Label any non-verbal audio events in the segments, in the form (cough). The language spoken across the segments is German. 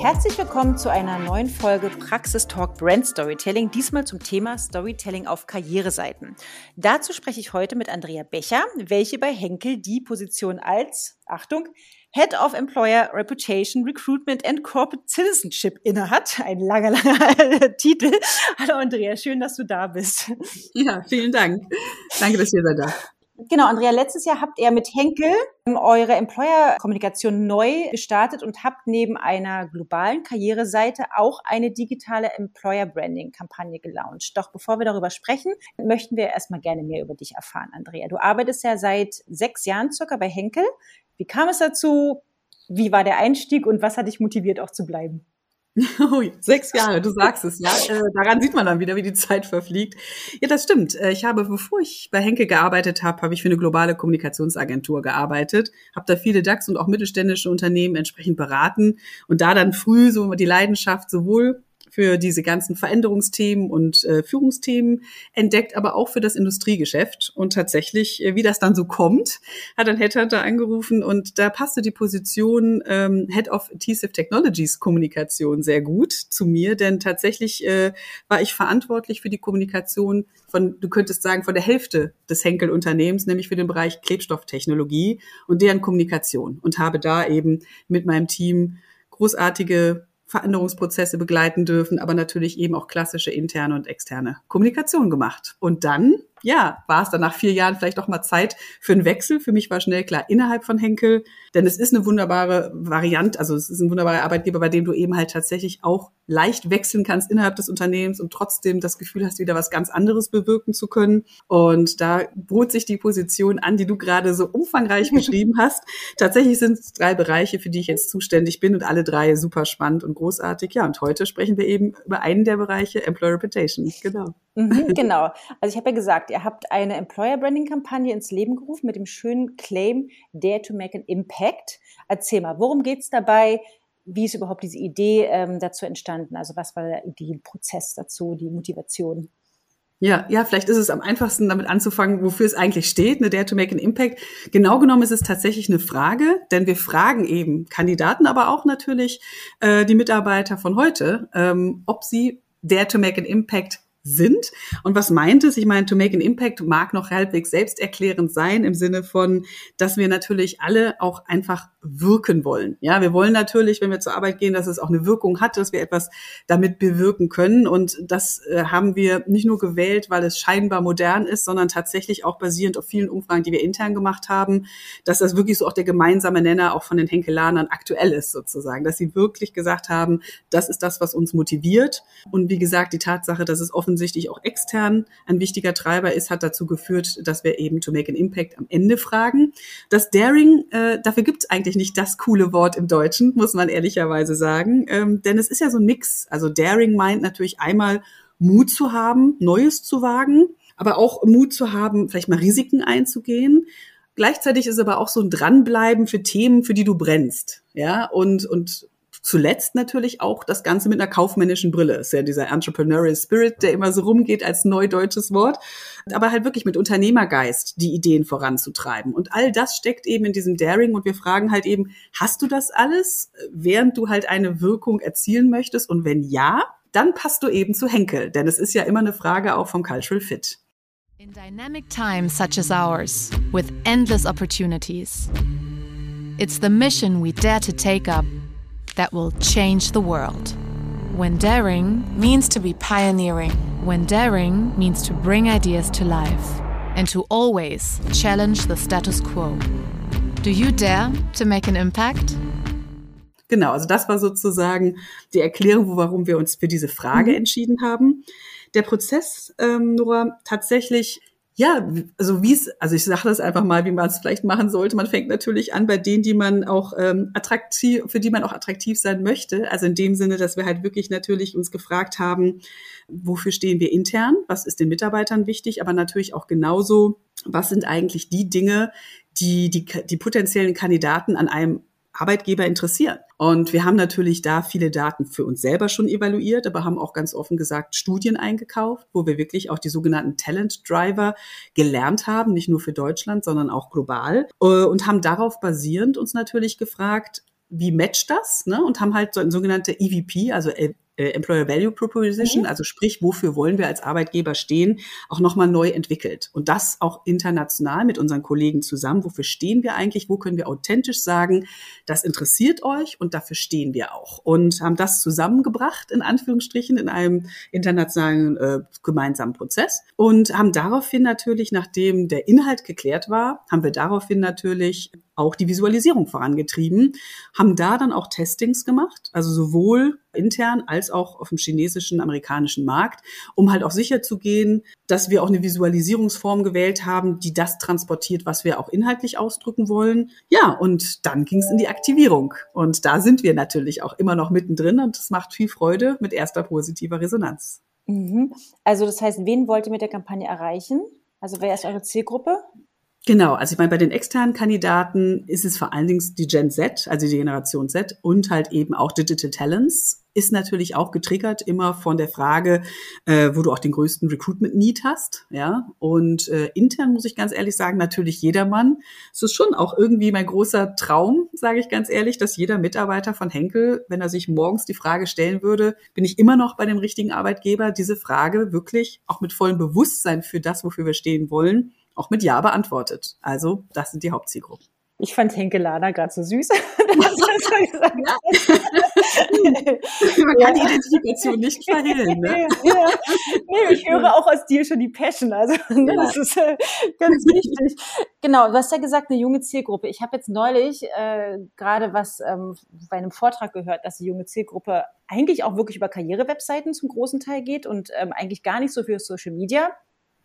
Herzlich willkommen zu einer neuen Folge Praxis Talk Brand Storytelling, diesmal zum Thema Storytelling auf Karriereseiten. Dazu spreche ich heute mit Andrea Becher, welche bei Henkel die Position als, Achtung, Head of Employer Reputation, Recruitment and Corporate Citizenship innehat. Ein langer, langer (laughs) Titel. Hallo Andrea, schön, dass du da bist. Ja, vielen Dank. Danke, dass ihr da seid. Genau, Andrea, letztes Jahr habt ihr mit Henkel eure Employer-Kommunikation neu gestartet und habt neben einer globalen Karriereseite auch eine digitale Employer-Branding-Kampagne gelauncht. Doch bevor wir darüber sprechen, möchten wir erstmal gerne mehr über dich erfahren, Andrea. Du arbeitest ja seit sechs Jahren circa bei Henkel. Wie kam es dazu? Wie war der Einstieg und was hat dich motiviert, auch zu bleiben? (laughs) Sechs Jahre, du sagst es, ja. (laughs) Äh, daran sieht man dann wieder, wie die Zeit verfliegt. Ja, das stimmt. Äh, ich habe, bevor ich bei Henke gearbeitet habe, habe ich für eine globale Kommunikationsagentur gearbeitet, habe da viele DAX und auch mittelständische Unternehmen entsprechend beraten und da dann früh so die Leidenschaft sowohl für diese ganzen Veränderungsthemen und äh, Führungsthemen entdeckt, aber auch für das Industriegeschäft. Und tatsächlich, äh, wie das dann so kommt, hat ein Headhunter angerufen und da passte die Position ähm, Head of TSIF Technologies Kommunikation sehr gut zu mir, denn tatsächlich äh, war ich verantwortlich für die Kommunikation von, du könntest sagen, von der Hälfte des Henkel-Unternehmens, nämlich für den Bereich Klebstofftechnologie und deren Kommunikation und habe da eben mit meinem Team großartige Veränderungsprozesse begleiten dürfen, aber natürlich eben auch klassische interne und externe Kommunikation gemacht. Und dann ja, war es dann nach vier Jahren vielleicht auch mal Zeit für einen Wechsel. Für mich war schnell klar, innerhalb von Henkel, denn es ist eine wunderbare Variante, also es ist ein wunderbarer Arbeitgeber, bei dem du eben halt tatsächlich auch leicht wechseln kannst innerhalb des Unternehmens und trotzdem das Gefühl hast, wieder was ganz anderes bewirken zu können. Und da bot sich die Position an, die du gerade so umfangreich (laughs) beschrieben hast. Tatsächlich sind es drei Bereiche, für die ich jetzt zuständig bin und alle drei super spannend und großartig. Ja, und heute sprechen wir eben über einen der Bereiche, Employer Reputation. Genau. Mhm, genau. Also ich habe ja gesagt, ihr habt eine Employer Branding Kampagne ins Leben gerufen mit dem schönen Claim Dare to Make an Impact. Erzähl mal, worum geht's dabei? Wie ist überhaupt diese Idee ähm, dazu entstanden? Also was war der Ideenprozess dazu, die Motivation? Ja, ja, vielleicht ist es am einfachsten damit anzufangen, wofür es eigentlich steht, ne, Dare to Make an Impact. Genau genommen ist es tatsächlich eine Frage, denn wir fragen eben Kandidaten, aber auch natürlich äh, die Mitarbeiter von heute, ähm, ob sie Dare to Make an Impact sind. Und was meint es? Ich meine, to make an impact mag noch halbwegs selbsterklärend sein im Sinne von, dass wir natürlich alle auch einfach wirken wollen. Ja, wir wollen natürlich, wenn wir zur Arbeit gehen, dass es auch eine Wirkung hat, dass wir etwas damit bewirken können. Und das äh, haben wir nicht nur gewählt, weil es scheinbar modern ist, sondern tatsächlich auch basierend auf vielen Umfragen, die wir intern gemacht haben, dass das wirklich so auch der gemeinsame Nenner auch von den Henkelanern aktuell ist sozusagen, dass sie wirklich gesagt haben, das ist das, was uns motiviert. Und wie gesagt, die Tatsache, dass es offen offensichtlich auch extern ein wichtiger Treiber ist, hat dazu geführt, dass wir eben to make an impact am Ende fragen. Das Daring, äh, dafür gibt es eigentlich nicht das coole Wort im Deutschen, muss man ehrlicherweise sagen. Ähm, denn es ist ja so ein Mix. Also Daring meint natürlich einmal Mut zu haben, Neues zu wagen, aber auch Mut zu haben, vielleicht mal Risiken einzugehen. Gleichzeitig ist aber auch so ein Dranbleiben für Themen, für die du brennst. Ja, und, und zuletzt natürlich auch das Ganze mit einer kaufmännischen Brille. Ist ja dieser Entrepreneurial Spirit, der immer so rumgeht als neudeutsches Wort. Aber halt wirklich mit Unternehmergeist die Ideen voranzutreiben. Und all das steckt eben in diesem Daring. Und wir fragen halt eben, hast du das alles, während du halt eine Wirkung erzielen möchtest? Und wenn ja, dann passt du eben zu Henkel. Denn es ist ja immer eine Frage auch vom Cultural Fit. In dynamic times such as ours, with endless opportunities, it's the mission we dare to take up that will change the world. When daring means to be pioneering, when daring means to bring ideas to life and to always challenge the status quo. Do you dare to make an impact? Genau, also das war sozusagen die Erklärung, warum wir uns für diese Frage mhm. entschieden haben. Der Prozess, ähm, Nora, tatsächlich ja, also wie es, also ich sage das einfach mal, wie man es vielleicht machen sollte. Man fängt natürlich an bei denen, die man auch ähm, attraktiv, für die man auch attraktiv sein möchte. Also in dem Sinne, dass wir halt wirklich natürlich uns gefragt haben, wofür stehen wir intern, was ist den Mitarbeitern wichtig, aber natürlich auch genauso, was sind eigentlich die Dinge, die die, die potenziellen Kandidaten an einem Arbeitgeber interessieren. Und wir haben natürlich da viele Daten für uns selber schon evaluiert, aber haben auch ganz offen gesagt Studien eingekauft, wo wir wirklich auch die sogenannten Talent Driver gelernt haben, nicht nur für Deutschland, sondern auch global äh, und haben darauf basierend uns natürlich gefragt, wie matcht das? Ne? Und haben halt so ein sogenannte EVP, also äh, Employer Value Proposition, mhm. also sprich, wofür wollen wir als Arbeitgeber stehen, auch nochmal neu entwickelt. Und das auch international mit unseren Kollegen zusammen. Wofür stehen wir eigentlich? Wo können wir authentisch sagen, das interessiert euch und dafür stehen wir auch. Und haben das zusammengebracht, in Anführungsstrichen, in einem internationalen äh, gemeinsamen Prozess. Und haben daraufhin natürlich, nachdem der Inhalt geklärt war, haben wir daraufhin natürlich auch die Visualisierung vorangetrieben, haben da dann auch Testings gemacht, also sowohl intern als auch auf dem chinesischen, amerikanischen Markt, um halt auch sicher zu gehen, dass wir auch eine Visualisierungsform gewählt haben, die das transportiert, was wir auch inhaltlich ausdrücken wollen. Ja, und dann ging es in die Aktivierung. Und da sind wir natürlich auch immer noch mittendrin und es macht viel Freude mit erster positiver Resonanz. Mhm. Also das heißt, wen wollt ihr mit der Kampagne erreichen? Also wer ist eure Zielgruppe? Genau, also ich meine, bei den externen Kandidaten ist es vor allen Dingen die Gen Z, also die Generation Z und halt eben auch Digital Talents ist natürlich auch getriggert immer von der Frage, äh, wo du auch den größten Recruitment Need hast, ja. Und äh, intern muss ich ganz ehrlich sagen, natürlich jedermann. Es ist schon auch irgendwie mein großer Traum, sage ich ganz ehrlich, dass jeder Mitarbeiter von Henkel, wenn er sich morgens die Frage stellen würde, bin ich immer noch bei dem richtigen Arbeitgeber, diese Frage wirklich auch mit vollem Bewusstsein für das, wofür wir stehen wollen, auch mit Ja beantwortet. Also das sind die Hauptzielgruppen. Ich fand Henke Lana gerade so süß. (laughs) (laughs) (laughs) Man kann die Identifikation nicht verhehlen. Ne? Ja. Nee, ich höre auch aus dir schon die Passion. Also ne, das ist äh, ganz wichtig. Genau, du hast ja gesagt, eine junge Zielgruppe. Ich habe jetzt neulich äh, gerade was ähm, bei einem Vortrag gehört, dass die junge Zielgruppe eigentlich auch wirklich über Karrierewebseiten zum großen Teil geht und ähm, eigentlich gar nicht so für Social Media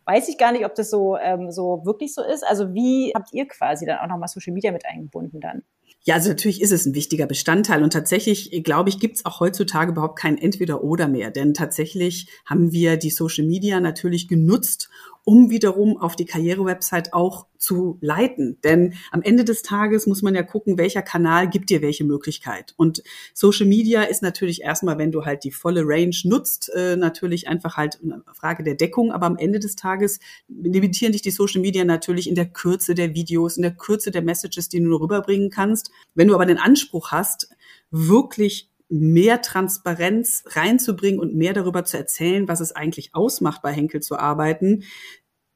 weiß ich gar nicht, ob das so, ähm, so wirklich so ist. Also wie habt ihr quasi dann auch nochmal Social Media mit eingebunden dann? Ja, also natürlich ist es ein wichtiger Bestandteil und tatsächlich, glaube ich, gibt es auch heutzutage überhaupt kein Entweder-Oder mehr, denn tatsächlich haben wir die Social Media natürlich genutzt, um wiederum auf die Karriere-Website auch zu leiten. Denn am Ende des Tages muss man ja gucken, welcher Kanal gibt dir welche Möglichkeit. Und Social Media ist natürlich erstmal, wenn du halt die volle Range nutzt, äh, natürlich einfach halt eine Frage der Deckung. Aber am Ende des Tages limitieren dich die Social Media natürlich in der Kürze der Videos, in der Kürze der Messages, die du rüberbringen kannst. Wenn du aber den Anspruch hast, wirklich mehr Transparenz reinzubringen und mehr darüber zu erzählen, was es eigentlich ausmacht, bei Henkel zu arbeiten,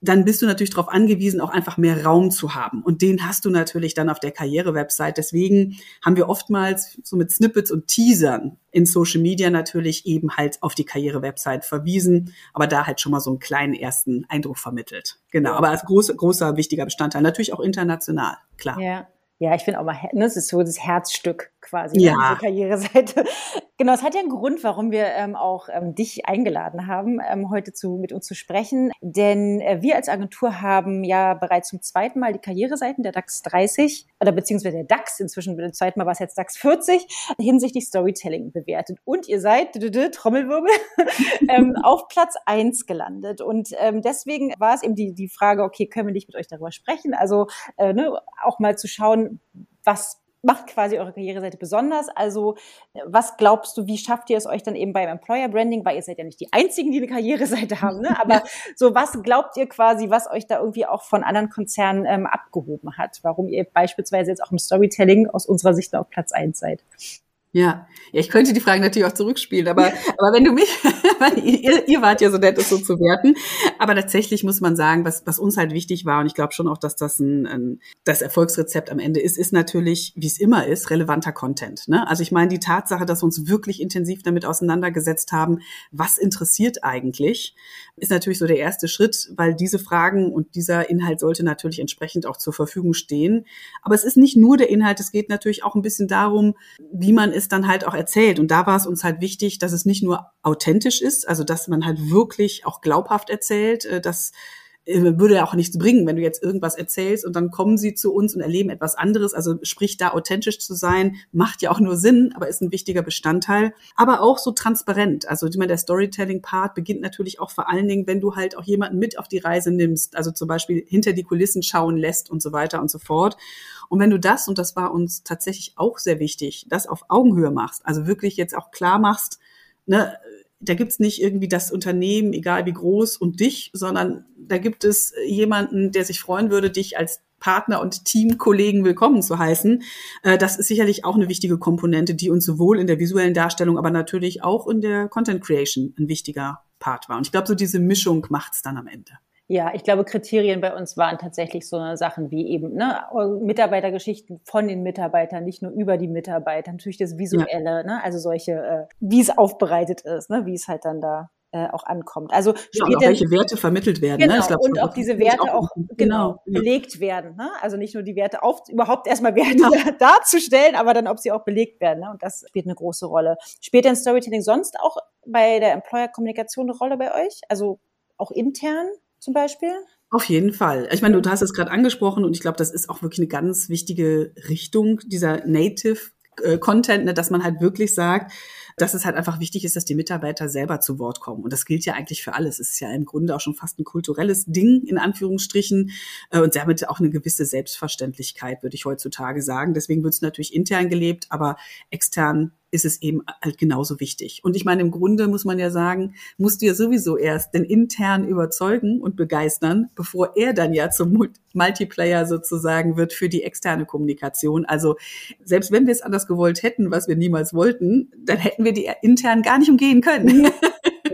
dann bist du natürlich darauf angewiesen, auch einfach mehr Raum zu haben. Und den hast du natürlich dann auf der Karriere-Website. Deswegen haben wir oftmals so mit Snippets und Teasern in Social Media natürlich eben halt auf die Karriere-Website verwiesen, aber da halt schon mal so einen kleinen ersten Eindruck vermittelt. Genau, aber als großer, großer, wichtiger Bestandteil. Natürlich auch international, klar. Ja. Ja, ich finde auch mal, ne, das ist so das Herzstück quasi, ja. diese Karriereseite. (laughs) Genau, es hat ja einen Grund, warum wir ähm, auch ähm, dich eingeladen haben, ähm, heute zu, mit uns zu sprechen. Denn äh, wir als Agentur haben ja bereits zum zweiten Mal die Karriereseiten der DAX 30 oder beziehungsweise der DAX, inzwischen beim zweiten Mal war es jetzt DAX 40, hinsichtlich Storytelling bewertet. Und ihr seid, Trommelwirbel, (laughs) ähm, auf Platz eins gelandet. Und ähm, deswegen war es eben die, die Frage, okay, können wir nicht mit euch darüber sprechen? Also äh, ne, auch mal zu schauen, was macht quasi eure Karriereseite besonders? Also was glaubst du, wie schafft ihr es euch dann eben beim Employer Branding? Weil ihr seid ja nicht die Einzigen, die eine Karriereseite haben, ne? aber (laughs) so was glaubt ihr quasi, was euch da irgendwie auch von anderen Konzernen ähm, abgehoben hat? Warum ihr beispielsweise jetzt auch im Storytelling aus unserer Sicht auf Platz eins seid? Ja, ja, ich könnte die Frage natürlich auch zurückspielen, aber, (laughs) aber wenn du mich, (laughs) ihr, ihr wart ja so nett, es so zu werten. Aber tatsächlich muss man sagen, was, was uns halt wichtig war, und ich glaube schon auch, dass das ein, ein das Erfolgsrezept am Ende ist, ist natürlich, wie es immer ist, relevanter Content. Ne? Also ich meine, die Tatsache, dass wir uns wirklich intensiv damit auseinandergesetzt haben, was interessiert eigentlich, ist natürlich so der erste Schritt, weil diese Fragen und dieser Inhalt sollte natürlich entsprechend auch zur Verfügung stehen. Aber es ist nicht nur der Inhalt, es geht natürlich auch ein bisschen darum, wie man es dann halt auch erzählt. Und da war es uns halt wichtig, dass es nicht nur authentisch ist, also dass man halt wirklich auch glaubhaft erzählt, äh, dass würde ja auch nichts bringen, wenn du jetzt irgendwas erzählst und dann kommen sie zu uns und erleben etwas anderes. Also sprich da authentisch zu sein, macht ja auch nur Sinn, aber ist ein wichtiger Bestandteil. Aber auch so transparent. Also ich meine, der Storytelling-Part beginnt natürlich auch vor allen Dingen, wenn du halt auch jemanden mit auf die Reise nimmst. Also zum Beispiel hinter die Kulissen schauen lässt und so weiter und so fort. Und wenn du das, und das war uns tatsächlich auch sehr wichtig, das auf Augenhöhe machst, also wirklich jetzt auch klar machst, ne, da gibt's nicht irgendwie das Unternehmen, egal wie groß, und dich, sondern da gibt es jemanden, der sich freuen würde, dich als Partner und Teamkollegen willkommen zu heißen. Äh, das ist sicherlich auch eine wichtige Komponente, die uns sowohl in der visuellen Darstellung, aber natürlich auch in der Content Creation ein wichtiger Part war. Und ich glaube, so diese Mischung macht's dann am Ende. Ja, ich glaube, Kriterien bei uns waren tatsächlich so Sachen wie eben ne, Mitarbeitergeschichten von den Mitarbeitern, nicht nur über die Mitarbeiter, natürlich das Visuelle, ja. ne, also solche, äh, wie es aufbereitet ist, ne, wie es halt dann da äh, auch ankommt. Also ja, und auch welche Werte vermittelt werden. Genau, ne? glaub, und ob diese Werte auch, auch genau, genau, belegt werden. Ne? Also nicht nur die Werte auf, überhaupt erstmal Werte ja. (laughs) darzustellen, aber dann, ob sie auch belegt werden. Ne? Und das spielt eine große Rolle. Spielt denn Storytelling sonst auch bei der Employer-Kommunikation eine Rolle bei euch? Also auch intern? Zum Beispiel? Auf jeden Fall. Ich meine, du hast es gerade angesprochen und ich glaube, das ist auch wirklich eine ganz wichtige Richtung dieser Native äh, Content, ne, dass man halt wirklich sagt, dass es halt einfach wichtig ist, dass die Mitarbeiter selber zu Wort kommen. Und das gilt ja eigentlich für alles. Es ist ja im Grunde auch schon fast ein kulturelles Ding, in Anführungsstrichen, äh, und damit auch eine gewisse Selbstverständlichkeit, würde ich heutzutage sagen. Deswegen wird es natürlich intern gelebt, aber extern ist es eben halt genauso wichtig. Und ich meine, im Grunde muss man ja sagen, musst du ja sowieso erst den intern überzeugen und begeistern, bevor er dann ja zum Multiplayer sozusagen wird für die externe Kommunikation. Also selbst wenn wir es anders gewollt hätten, was wir niemals wollten, dann hätten wir die intern gar nicht umgehen können.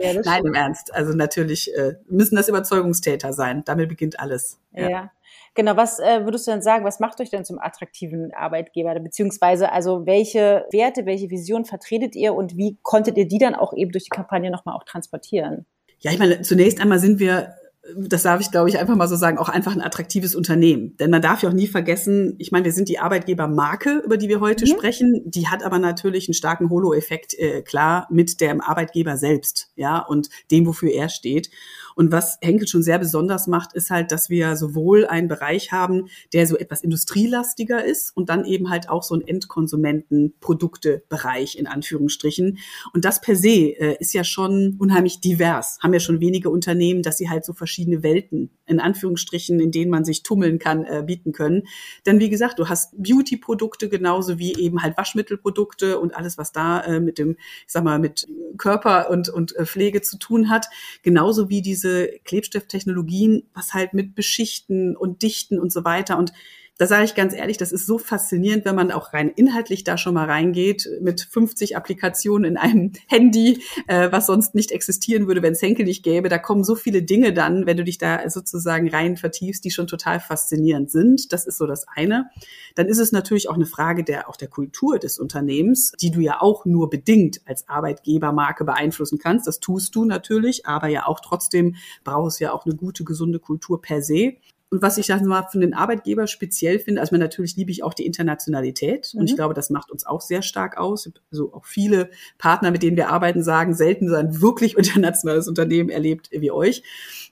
Ja, (laughs) Nein, im Ernst. Also natürlich äh, müssen das Überzeugungstäter sein. Damit beginnt alles. ja. ja. Genau, was äh, würdest du denn sagen, was macht euch denn zum attraktiven Arbeitgeber? Beziehungsweise also welche Werte, welche Vision vertretet ihr und wie konntet ihr die dann auch eben durch die Kampagne nochmal auch transportieren? Ja, ich meine, zunächst einmal sind wir das darf ich, glaube ich, einfach mal so sagen, auch einfach ein attraktives Unternehmen. Denn man darf ja auch nie vergessen, ich meine, wir sind die Arbeitgebermarke, über die wir heute mhm. sprechen. Die hat aber natürlich einen starken Holo-Effekt, äh, klar, mit dem Arbeitgeber selbst, ja, und dem, wofür er steht. Und was Henkel schon sehr besonders macht, ist halt, dass wir sowohl einen Bereich haben, der so etwas industrielastiger ist und dann eben halt auch so ein Endkonsumentenproduktebereich in Anführungsstrichen. Und das per se äh, ist ja schon unheimlich divers. Haben ja schon wenige Unternehmen, dass sie halt so verschiedene Welten in Anführungsstrichen, in denen man sich tummeln kann, äh, bieten können. Denn wie gesagt, du hast Beauty-Produkte genauso wie eben halt Waschmittelprodukte und alles, was da äh, mit dem, ich sag mal, mit Körper und, und äh, Pflege zu tun hat. Genauso wie diese diese Klebstofftechnologien, was halt mit Beschichten und Dichten und so weiter und da sage ich ganz ehrlich, das ist so faszinierend, wenn man auch rein inhaltlich da schon mal reingeht, mit 50 Applikationen in einem (laughs) Handy, äh, was sonst nicht existieren würde, wenn es Henkel nicht gäbe. Da kommen so viele Dinge dann, wenn du dich da sozusagen rein vertiefst, die schon total faszinierend sind. Das ist so das eine. Dann ist es natürlich auch eine Frage der, auch der Kultur des Unternehmens, die du ja auch nur bedingt als Arbeitgebermarke beeinflussen kannst. Das tust du natürlich, aber ja auch trotzdem brauchst du ja auch eine gute, gesunde Kultur per se. Und was ich sag mal von den Arbeitgebern speziell finde, also natürlich liebe ich auch die Internationalität mhm. und ich mhm. glaube, das macht uns auch sehr stark aus. Also auch viele Partner, mit denen wir arbeiten, sagen, selten so ein wirklich (laughs) internationales Unternehmen erlebt wie euch.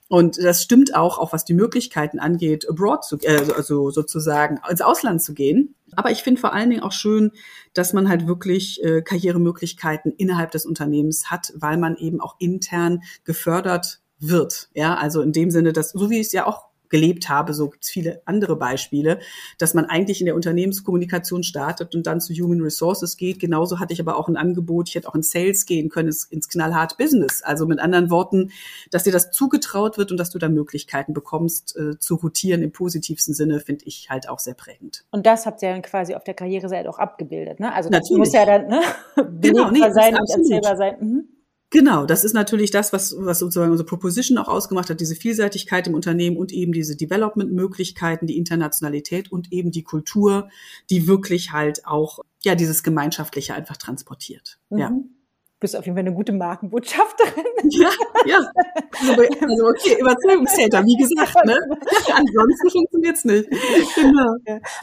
Und das stimmt auch, auch was die Möglichkeiten angeht, abroad zu, äh, also sozusagen ins Ausland zu gehen. Aber ich finde vor allen Dingen auch schön, dass man halt wirklich äh, Karrieremöglichkeiten innerhalb des Unternehmens hat, weil man eben auch intern gefördert wird. Ja, also in dem Sinne, dass, so wie es ja auch gelebt habe, so gibt's viele andere Beispiele, dass man eigentlich in der Unternehmenskommunikation startet und dann zu Human Resources geht. Genauso hatte ich aber auch ein Angebot, ich hätte auch in Sales gehen können, ins knallhart Business. Also mit anderen Worten, dass dir das zugetraut wird und dass du da Möglichkeiten bekommst, äh, zu rotieren im positivsten Sinne, finde ich halt auch sehr prägend. Und das habt ihr dann quasi auf der Karriereseite auch abgebildet, ne? Also das Natürlich. muss ja dann ne? genau, nee, sein und erzählbar sein. Mhm. Genau, das ist natürlich das, was, was sozusagen unsere Proposition auch ausgemacht hat, diese Vielseitigkeit im Unternehmen und eben diese Development-Möglichkeiten, die Internationalität und eben die Kultur, die wirklich halt auch ja dieses Gemeinschaftliche einfach transportiert. Mhm. Ja. Bist auf jeden Fall eine gute Markenbotschafterin. (laughs) Ja, ja. Also, also okay, Überzeugungstäter, wie gesagt, ne? (laughs) Ansonsten funktioniert's nicht. Genau.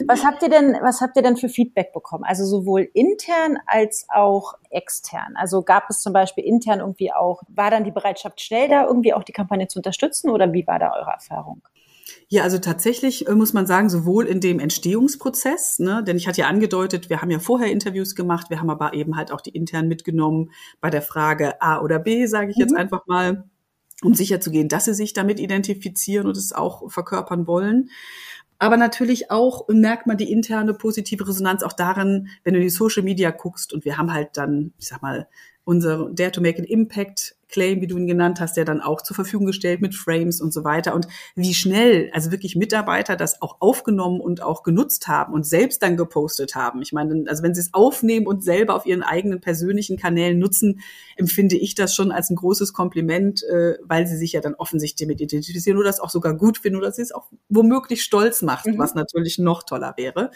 Was habt ihr denn, was habt ihr denn für Feedback bekommen? Also sowohl intern als auch extern. Also gab es zum Beispiel intern irgendwie auch, war dann die Bereitschaft schnell da, irgendwie auch die Kampagne zu unterstützen oder wie war da eure Erfahrung? Ja, also tatsächlich äh, muss man sagen, sowohl in dem Entstehungsprozess, ne, denn ich hatte ja angedeutet, wir haben ja vorher Interviews gemacht, wir haben aber eben halt auch die intern mitgenommen bei der Frage A oder B, sage ich jetzt mhm. einfach mal, um sicherzugehen, dass sie sich damit identifizieren und es auch verkörpern wollen. Aber natürlich auch merkt man die interne positive Resonanz auch daran, wenn du in die Social Media guckst und wir haben halt dann, ich sag mal, unser Dare to Make an Impact Claim, wie du ihn genannt hast, der dann auch zur Verfügung gestellt mit Frames und so weiter. Und wie schnell, also wirklich Mitarbeiter das auch aufgenommen und auch genutzt haben und selbst dann gepostet haben. Ich meine, also wenn sie es aufnehmen und selber auf ihren eigenen persönlichen Kanälen nutzen, empfinde ich das schon als ein großes Kompliment, äh, weil sie sich ja dann offensichtlich damit identifizieren oder das auch sogar gut finden oder sie es auch womöglich stolz macht, mhm. was natürlich noch toller wäre.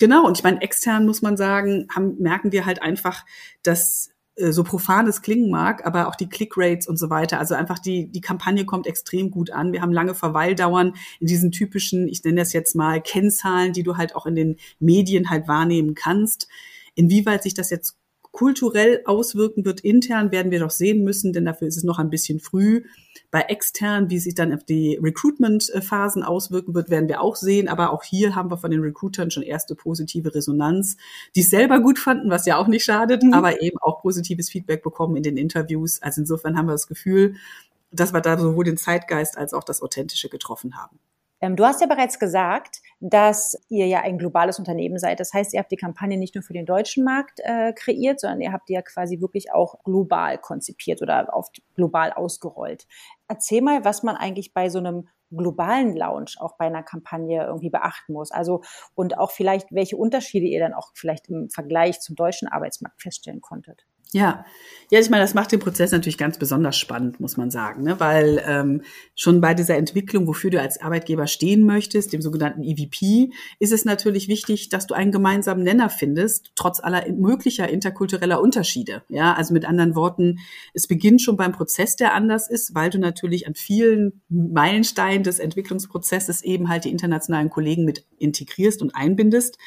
Genau, und ich meine, extern muss man sagen, haben, merken wir halt einfach, dass so profan es klingen mag, aber auch die Click-Rates und so weiter. Also einfach die, die Kampagne kommt extrem gut an. Wir haben lange Verweildauern in diesen typischen, ich nenne das jetzt mal Kennzahlen, die du halt auch in den Medien halt wahrnehmen kannst. Inwieweit sich das jetzt kulturell auswirken wird intern, werden wir doch sehen müssen, denn dafür ist es noch ein bisschen früh. Bei extern, wie sich dann auf die Recruitment-Phasen auswirken wird, werden wir auch sehen. Aber auch hier haben wir von den Recruitern schon erste positive Resonanz, die es selber gut fanden, was ja auch nicht schadet, mhm. aber eben auch positives Feedback bekommen in den Interviews. Also insofern haben wir das Gefühl, dass wir da sowohl den Zeitgeist als auch das Authentische getroffen haben. Ähm, du hast ja bereits gesagt, dass ihr ja ein globales Unternehmen seid. Das heißt, ihr habt die Kampagne nicht nur für den deutschen Markt äh, kreiert, sondern ihr habt die ja quasi wirklich auch global konzipiert oder auf global ausgerollt. Erzähl mal, was man eigentlich bei so einem globalen Launch auch bei einer Kampagne irgendwie beachten muss. Also und auch vielleicht, welche Unterschiede ihr dann auch vielleicht im Vergleich zum deutschen Arbeitsmarkt feststellen konntet. Ja, ja, ich meine, das macht den Prozess natürlich ganz besonders spannend, muss man sagen, ne? weil ähm, schon bei dieser Entwicklung, wofür du als Arbeitgeber stehen möchtest, dem sogenannten EVP, ist es natürlich wichtig, dass du einen gemeinsamen Nenner findest, trotz aller möglicher interkultureller Unterschiede. Ja, also mit anderen Worten, es beginnt schon beim Prozess, der anders ist, weil du natürlich an vielen Meilensteinen des Entwicklungsprozesses eben halt die internationalen Kollegen mit integrierst und einbindest.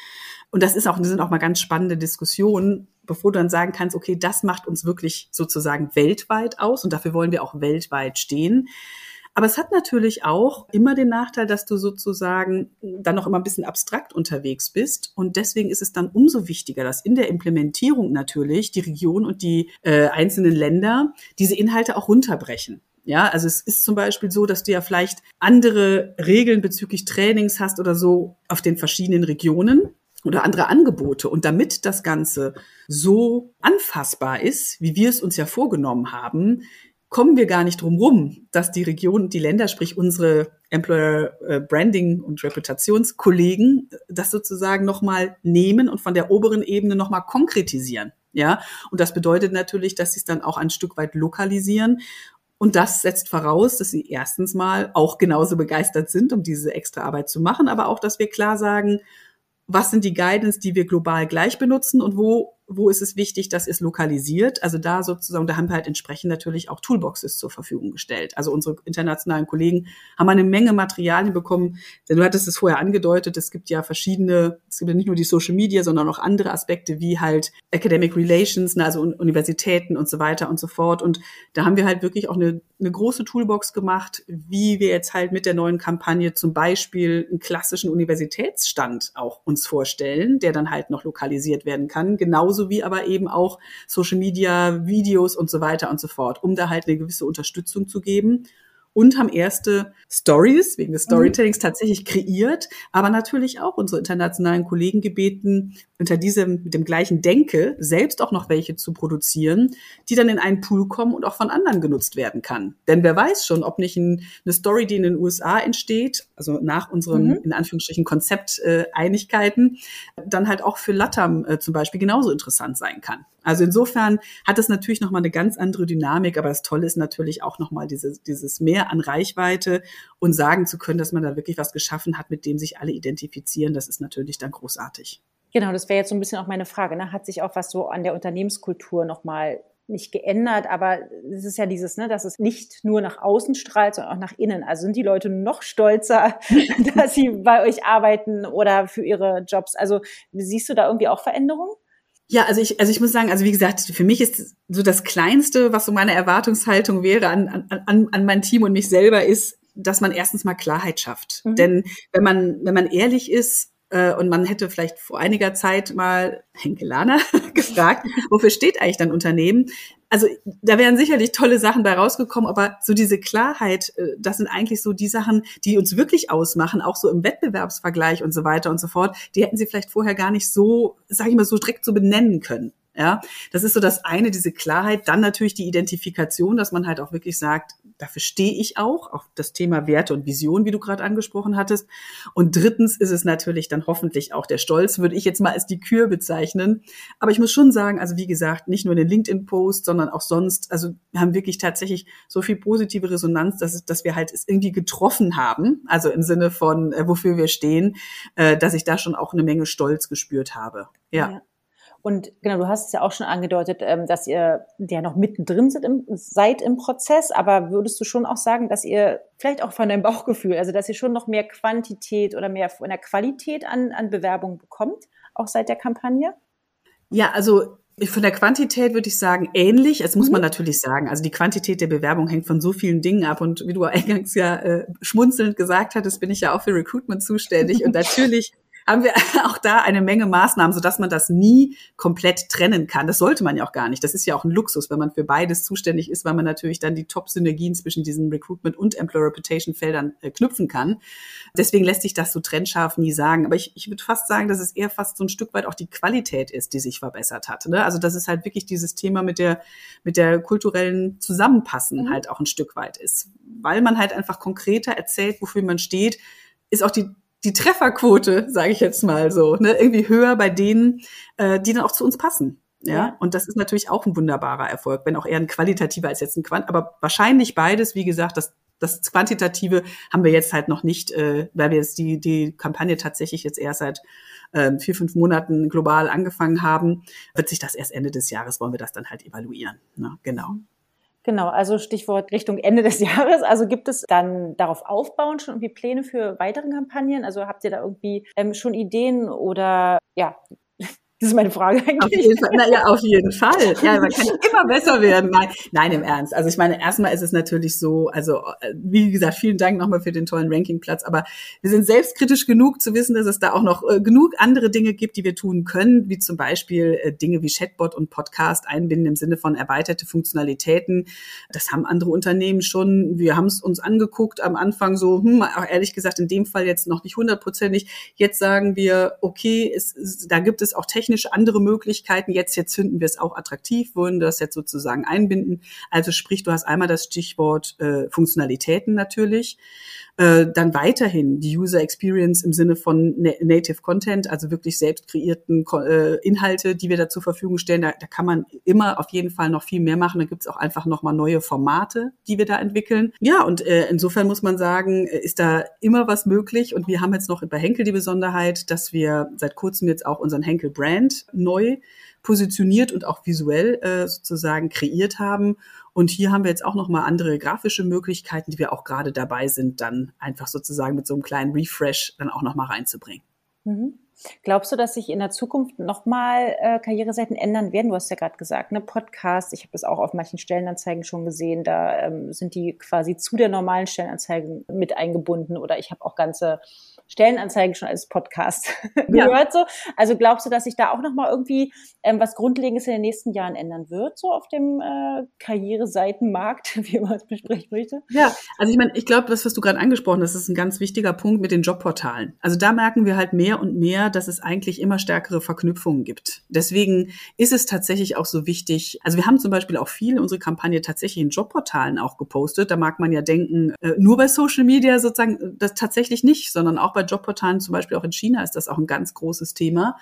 Und das ist auch, das sind auch mal ganz spannende Diskussionen, bevor du dann sagen kannst, okay, das macht uns wirklich sozusagen weltweit aus und dafür wollen wir auch weltweit stehen. Aber es hat natürlich auch immer den Nachteil, dass du sozusagen dann noch immer ein bisschen abstrakt unterwegs bist. Und deswegen ist es dann umso wichtiger, dass in der Implementierung natürlich die Region und die äh, einzelnen Länder diese Inhalte auch runterbrechen. Ja, also es ist zum Beispiel so, dass du ja vielleicht andere Regeln bezüglich Trainings hast oder so auf den verschiedenen Regionen oder andere Angebote. Und damit das Ganze so anfassbar ist, wie wir es uns ja vorgenommen haben, kommen wir gar nicht drum rum, dass die Region die Länder, sprich unsere Employer äh, Branding und Reputationskollegen, das sozusagen nochmal nehmen und von der oberen Ebene nochmal konkretisieren. Ja, und das bedeutet natürlich, dass sie es dann auch ein Stück weit lokalisieren. Und das setzt voraus, dass sie erstens mal auch genauso begeistert sind, um diese extra Arbeit zu machen, aber auch, dass wir klar sagen, was sind die Guidance, die wir global gleich benutzen und wo wo ist es wichtig, dass es lokalisiert? Also da sozusagen, da haben wir halt entsprechend natürlich auch Toolboxes zur Verfügung gestellt. Also unsere internationalen Kollegen haben eine Menge Materialien bekommen. Denn du hattest es vorher angedeutet, es gibt ja verschiedene, es gibt ja nicht nur die Social Media, sondern auch andere Aspekte wie halt Academic Relations, ne, also Universitäten und so weiter und so fort. Und da haben wir halt wirklich auch eine, eine große Toolbox gemacht, wie wir jetzt halt mit der neuen Kampagne zum Beispiel einen klassischen Universitätsstand auch uns vorstellen, der dann halt noch lokalisiert werden kann. Genauso sowie aber eben auch Social Media, Videos und so weiter und so fort, um da halt eine gewisse Unterstützung zu geben und haben erste Stories wegen des mhm. Storytellings mhm. tatsächlich kreiert, aber natürlich auch unsere internationalen Kollegen gebeten, unter diesem, mit dem gleichen Denke selbst auch noch welche zu produzieren, die dann in einen Pool kommen und auch von anderen genutzt werden kann. Denn wer weiß schon, ob nicht ein, eine Story, die in den USA entsteht, also nach unseren, mhm. in Anführungsstrichen, Konzepteinigkeiten, äh, dann halt auch für Latam äh, zum Beispiel genauso interessant sein kann. Also insofern hat es natürlich nochmal eine ganz andere Dynamik, aber das Tolle ist natürlich auch nochmal dieses, dieses Mehr an Reichweite und sagen zu können, dass man da wirklich was geschaffen hat, mit dem sich alle identifizieren, das ist natürlich dann großartig. Genau, das wäre jetzt so ein bisschen auch meine Frage. Ne? Hat sich auch was so an der Unternehmenskultur nochmal nicht geändert, aber es ist ja dieses, ne, dass es nicht nur nach außen strahlt, sondern auch nach innen. Also sind die Leute noch stolzer, (laughs) dass sie bei euch arbeiten oder für ihre Jobs. Also siehst du da irgendwie auch Veränderungen? Ja, also ich, also ich muss sagen, also wie gesagt, für mich ist so das Kleinste, was so meine Erwartungshaltung wäre an, an, an mein Team und mich selber, ist, dass man erstens mal Klarheit schafft. Mhm. Denn wenn man, wenn man ehrlich ist, äh, und man hätte vielleicht vor einiger Zeit mal Henkelaner (laughs) gefragt, wofür steht eigentlich dein Unternehmen? Also da wären sicherlich tolle Sachen bei rausgekommen, aber so diese Klarheit, äh, das sind eigentlich so die Sachen, die uns wirklich ausmachen, auch so im Wettbewerbsvergleich und so weiter und so fort. Die hätten sie vielleicht vorher gar nicht so, sag ich mal, so direkt so benennen können. Ja, das ist so das eine, diese Klarheit. Dann natürlich die Identifikation, dass man halt auch wirklich sagt, dafür stehe ich auch, auch das Thema Werte und Vision, wie du gerade angesprochen hattest. Und drittens ist es natürlich dann hoffentlich auch der Stolz, würde ich jetzt mal als die Kür bezeichnen. Aber ich muss schon sagen, also wie gesagt, nicht nur in den LinkedIn-Post, sondern auch sonst, also wir haben wirklich tatsächlich so viel positive Resonanz, dass, es, dass wir halt es irgendwie getroffen haben, also im Sinne von, äh, wofür wir stehen, äh, dass ich da schon auch eine Menge Stolz gespürt habe. ja. ja. Und genau, du hast es ja auch schon angedeutet, ähm, dass ihr ja noch mittendrin seid im, seid im Prozess, aber würdest du schon auch sagen, dass ihr vielleicht auch von deinem (laughs) Bauchgefühl, also dass ihr schon noch mehr Quantität oder mehr von der Qualität an, an Bewerbungen bekommt, auch seit der Kampagne? Ja, also von der Quantität würde ich sagen, ähnlich. Es muss mhm. man natürlich sagen. Also die Quantität der Bewerbung hängt von so vielen Dingen ab. Und wie du (laughs) eingangs ja äh, schmunzelnd gesagt hattest, bin ich ja auch für Recruitment zuständig. Und (laughs) natürlich haben wir (laughs) auch da eine Menge Maßnahmen, sodass man das nie komplett trennen kann. Das sollte man ja auch gar nicht. Das ist ja auch ein Luxus, wenn man für beides zuständig ist, weil man natürlich dann die Top-Synergien zwischen diesen Recruitment- und Employer Reputation-Feldern äh, knüpfen kann. Deswegen lässt sich das so trennscharf nie sagen. Aber ich, ich würde fast sagen, dass es eher fast so ein Stück weit auch die Qualität ist, die sich verbessert hat. Ne? Also dass es halt wirklich dieses Thema mit der, mit der kulturellen Zusammenpassen mhm. halt auch ein Stück weit ist. Weil man halt einfach konkreter erzählt, wofür man steht, ist auch die die Trefferquote, sage ich jetzt mal so, ne, irgendwie höher bei denen, äh, die dann auch zu uns passen. Ja? und das ist natürlich auch ein wunderbarer Erfolg, wenn auch eher ein qualitativer als jetzt ein Quant, aber wahrscheinlich beides, wie gesagt, das das Quantitative haben wir jetzt halt noch nicht, äh, weil wir jetzt die, die Kampagne tatsächlich jetzt erst seit äh, vier, fünf Monaten global angefangen haben, wird sich das erst Ende des Jahres, wollen wir das dann halt evaluieren. Ne? Genau. Genau, also Stichwort Richtung Ende des (laughs) Jahres. Also gibt es dann darauf aufbauend schon irgendwie Pläne für weitere Kampagnen? Also habt ihr da irgendwie ähm, schon Ideen oder ja, das ist meine Frage eigentlich. Auf jeden Fall. Naja, auf jeden Fall. Ja, man kann (laughs) immer besser werden. Nein, nein, im Ernst. Also ich meine, erstmal ist es natürlich so, also wie gesagt, vielen Dank nochmal für den tollen Rankingplatz, aber wir sind selbstkritisch genug zu wissen, dass es da auch noch äh, genug andere Dinge gibt, die wir tun können, wie zum Beispiel äh, Dinge wie Chatbot und Podcast einbinden im Sinne von erweiterte Funktionalitäten. Das haben andere Unternehmen schon. Wir haben es uns angeguckt am Anfang so, hm, auch ehrlich gesagt, in dem Fall jetzt noch nicht hundertprozentig. Jetzt sagen wir, okay, es, da gibt es auch technische technisch andere Möglichkeiten. Jetzt, jetzt finden wir es auch attraktiv, wollen das jetzt sozusagen einbinden. Also sprich, du hast einmal das Stichwort äh, Funktionalitäten natürlich. Äh, dann weiterhin die User Experience im Sinne von Native Content, also wirklich selbst kreierten äh, Inhalte, die wir da zur Verfügung stellen. Da, da kann man immer auf jeden Fall noch viel mehr machen. Da gibt es auch einfach nochmal neue Formate, die wir da entwickeln. Ja, und äh, insofern muss man sagen, äh, ist da immer was möglich. Und wir haben jetzt noch bei Henkel die Besonderheit, dass wir seit kurzem jetzt auch unseren Henkel Brand neu positioniert und auch visuell äh, sozusagen kreiert haben. Und hier haben wir jetzt auch nochmal andere grafische Möglichkeiten, die wir auch gerade dabei sind, dann einfach sozusagen mit so einem kleinen Refresh dann auch nochmal reinzubringen. Mhm. Glaubst du, dass sich in der Zukunft nochmal äh, Karriereseiten ändern werden? Du hast ja gerade gesagt, ne, Podcast, ich habe das auch auf manchen Stellenanzeigen schon gesehen, da ähm, sind die quasi zu der normalen Stellenanzeige mit eingebunden oder ich habe auch ganze Stellenanzeigen schon als Podcast (laughs) ja. gehört. So. Also glaubst du, dass sich da auch nochmal irgendwie ähm, was Grundlegendes in den nächsten Jahren ändern wird, so auf dem äh, Karriereseitenmarkt, (laughs) wie man es besprechen möchte? Ja, also ich meine, ich glaube, das, was du gerade angesprochen hast, ist ein ganz wichtiger Punkt mit den Jobportalen. Also da merken wir halt mehr und mehr, dass es eigentlich immer stärkere Verknüpfungen gibt. Deswegen ist es tatsächlich auch so wichtig. Also wir haben zum Beispiel auch viel unsere Kampagne tatsächlich in Jobportalen auch gepostet. Da mag man ja denken, äh, nur bei Social Media sozusagen, das tatsächlich nicht, sondern auch bei Jobportalen, zum Beispiel auch in China, ist das auch ein ganz großes Thema.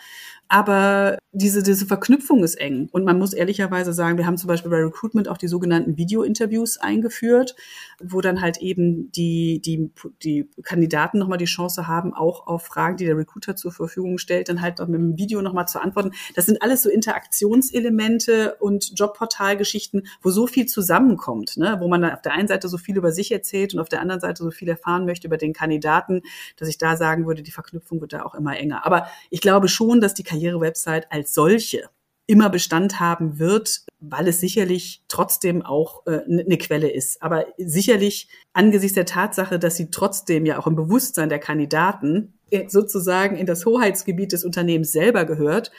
Aber diese, diese Verknüpfung ist eng. Und man muss ehrlicherweise sagen, wir haben zum Beispiel bei Recruitment auch die sogenannten Video-Interviews eingeführt, wo dann halt eben die, die, die Kandidaten nochmal die Chance haben, auch auf Fragen, die der Recruiter zur Verfügung stellt, dann halt auch mit dem Video nochmal zu antworten. Das sind alles so Interaktionselemente und Jobportalgeschichten, wo so viel zusammenkommt, ne? wo man dann auf der einen Seite so viel über sich erzählt und auf der anderen Seite so viel erfahren möchte über den Kandidaten, dass ich da sagen würde, die Verknüpfung wird da auch immer enger. Aber ich glaube schon, dass die Karrierewebsite als solche immer Bestand haben wird, weil es sicherlich trotzdem auch äh, eine Quelle ist. Aber sicherlich angesichts der Tatsache, dass sie trotzdem ja auch im Bewusstsein der Kandidaten äh, sozusagen in das Hoheitsgebiet des Unternehmens selber gehört,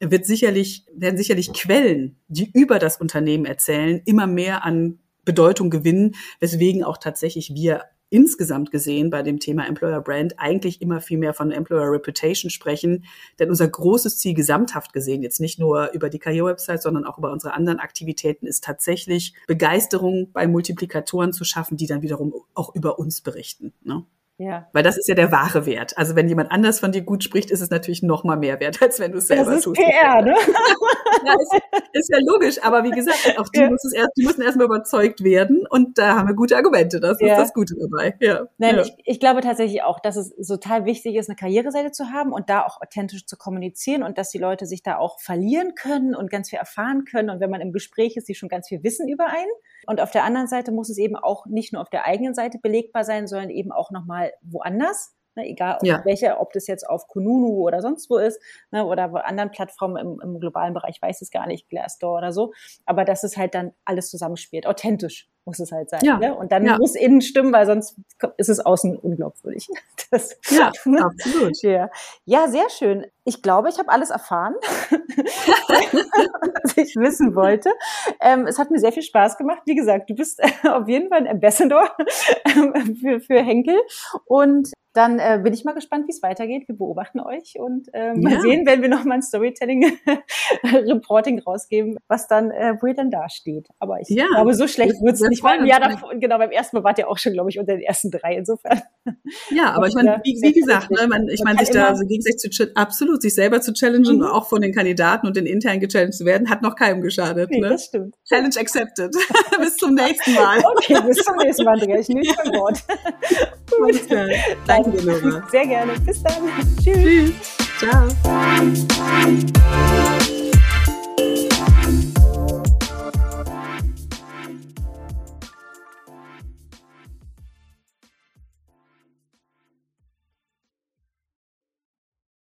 wird sicherlich, werden sicherlich Quellen, die über das Unternehmen erzählen, immer mehr an Bedeutung gewinnen, weswegen auch tatsächlich wir insgesamt gesehen bei dem Thema Employer Brand eigentlich immer viel mehr von Employer Reputation sprechen. Denn unser großes Ziel gesamthaft gesehen, jetzt nicht nur über die Karrierewebsite, sondern auch über unsere anderen Aktivitäten, ist tatsächlich Begeisterung bei Multiplikatoren zu schaffen, die dann wiederum auch über uns berichten. Ne? Ja. Weil das ist ja der wahre Wert. Also wenn jemand anders von dir gut spricht, ist es natürlich noch mal mehr wert, (laughs) als wenn du es selber das ist tust. PR, ne? (laughs) ja, ist, ist, ja logisch. Aber wie gesagt, auch die, ja. muss erst, die müssen erstmal überzeugt werden. Und da haben wir gute Argumente. Das ja. ist das Gute dabei. Ja. Nein. Ich, ich glaube tatsächlich auch, dass es total wichtig ist, eine Karriereseite zu haben und da auch authentisch zu kommunizieren und dass die Leute sich da auch verlieren können und ganz viel erfahren können. Und wenn man im Gespräch ist, sie schon ganz viel wissen über einen. Und auf der anderen Seite muss es eben auch nicht nur auf der eigenen Seite belegbar sein, sondern eben auch nochmal woanders. Ne, egal auf ja. welche, ob das jetzt auf Kununu oder sonst wo ist, ne, oder bei anderen Plattformen im, im globalen Bereich, weiß es gar nicht, Glassdoor oder so. Aber dass es halt dann alles zusammenspielt, authentisch muss es halt sein. Ja. Ne? Und dann ja. muss innen stimmen, weil sonst ist es außen unglaubwürdig. (laughs) Das, ja, absolut. Ja. ja, sehr schön. Ich glaube, ich habe alles erfahren, (laughs) was ich wissen wollte. Ähm, es hat mir sehr viel Spaß gemacht. Wie gesagt, du bist (laughs) auf jeden Fall ein Ambassador für, für Henkel. Und dann äh, bin ich mal gespannt, wie es weitergeht. Wir beobachten euch und äh, mal ja. sehen, wenn wir noch mal ein Storytelling-Reporting (laughs) rausgeben, was dann, äh, wo ihr dann da steht. Aber ich ja. glaube, so schlecht wird es nicht. Beim Jahr davor, genau, beim ersten Mal wart ihr auch schon, glaube ich, unter den ersten drei. Insofern. Ja, (laughs) aber ich meine, wie, wie gesagt, ne, man, ich meine, sich da so gegenseitig zu absolut sich selber zu challengen mhm. und auch von den Kandidaten und den intern gechallenged zu werden, hat noch keinem geschadet. Nee, ne? das stimmt. Challenge accepted. (laughs) bis zum nächsten Mal. Okay, bis zum nächsten Mal, Andrea. Ich nehme dein Wort. Gut. Danke dir, Nora. Sehr gerne. Bis dann. Tschüss. Tschüss. Ciao.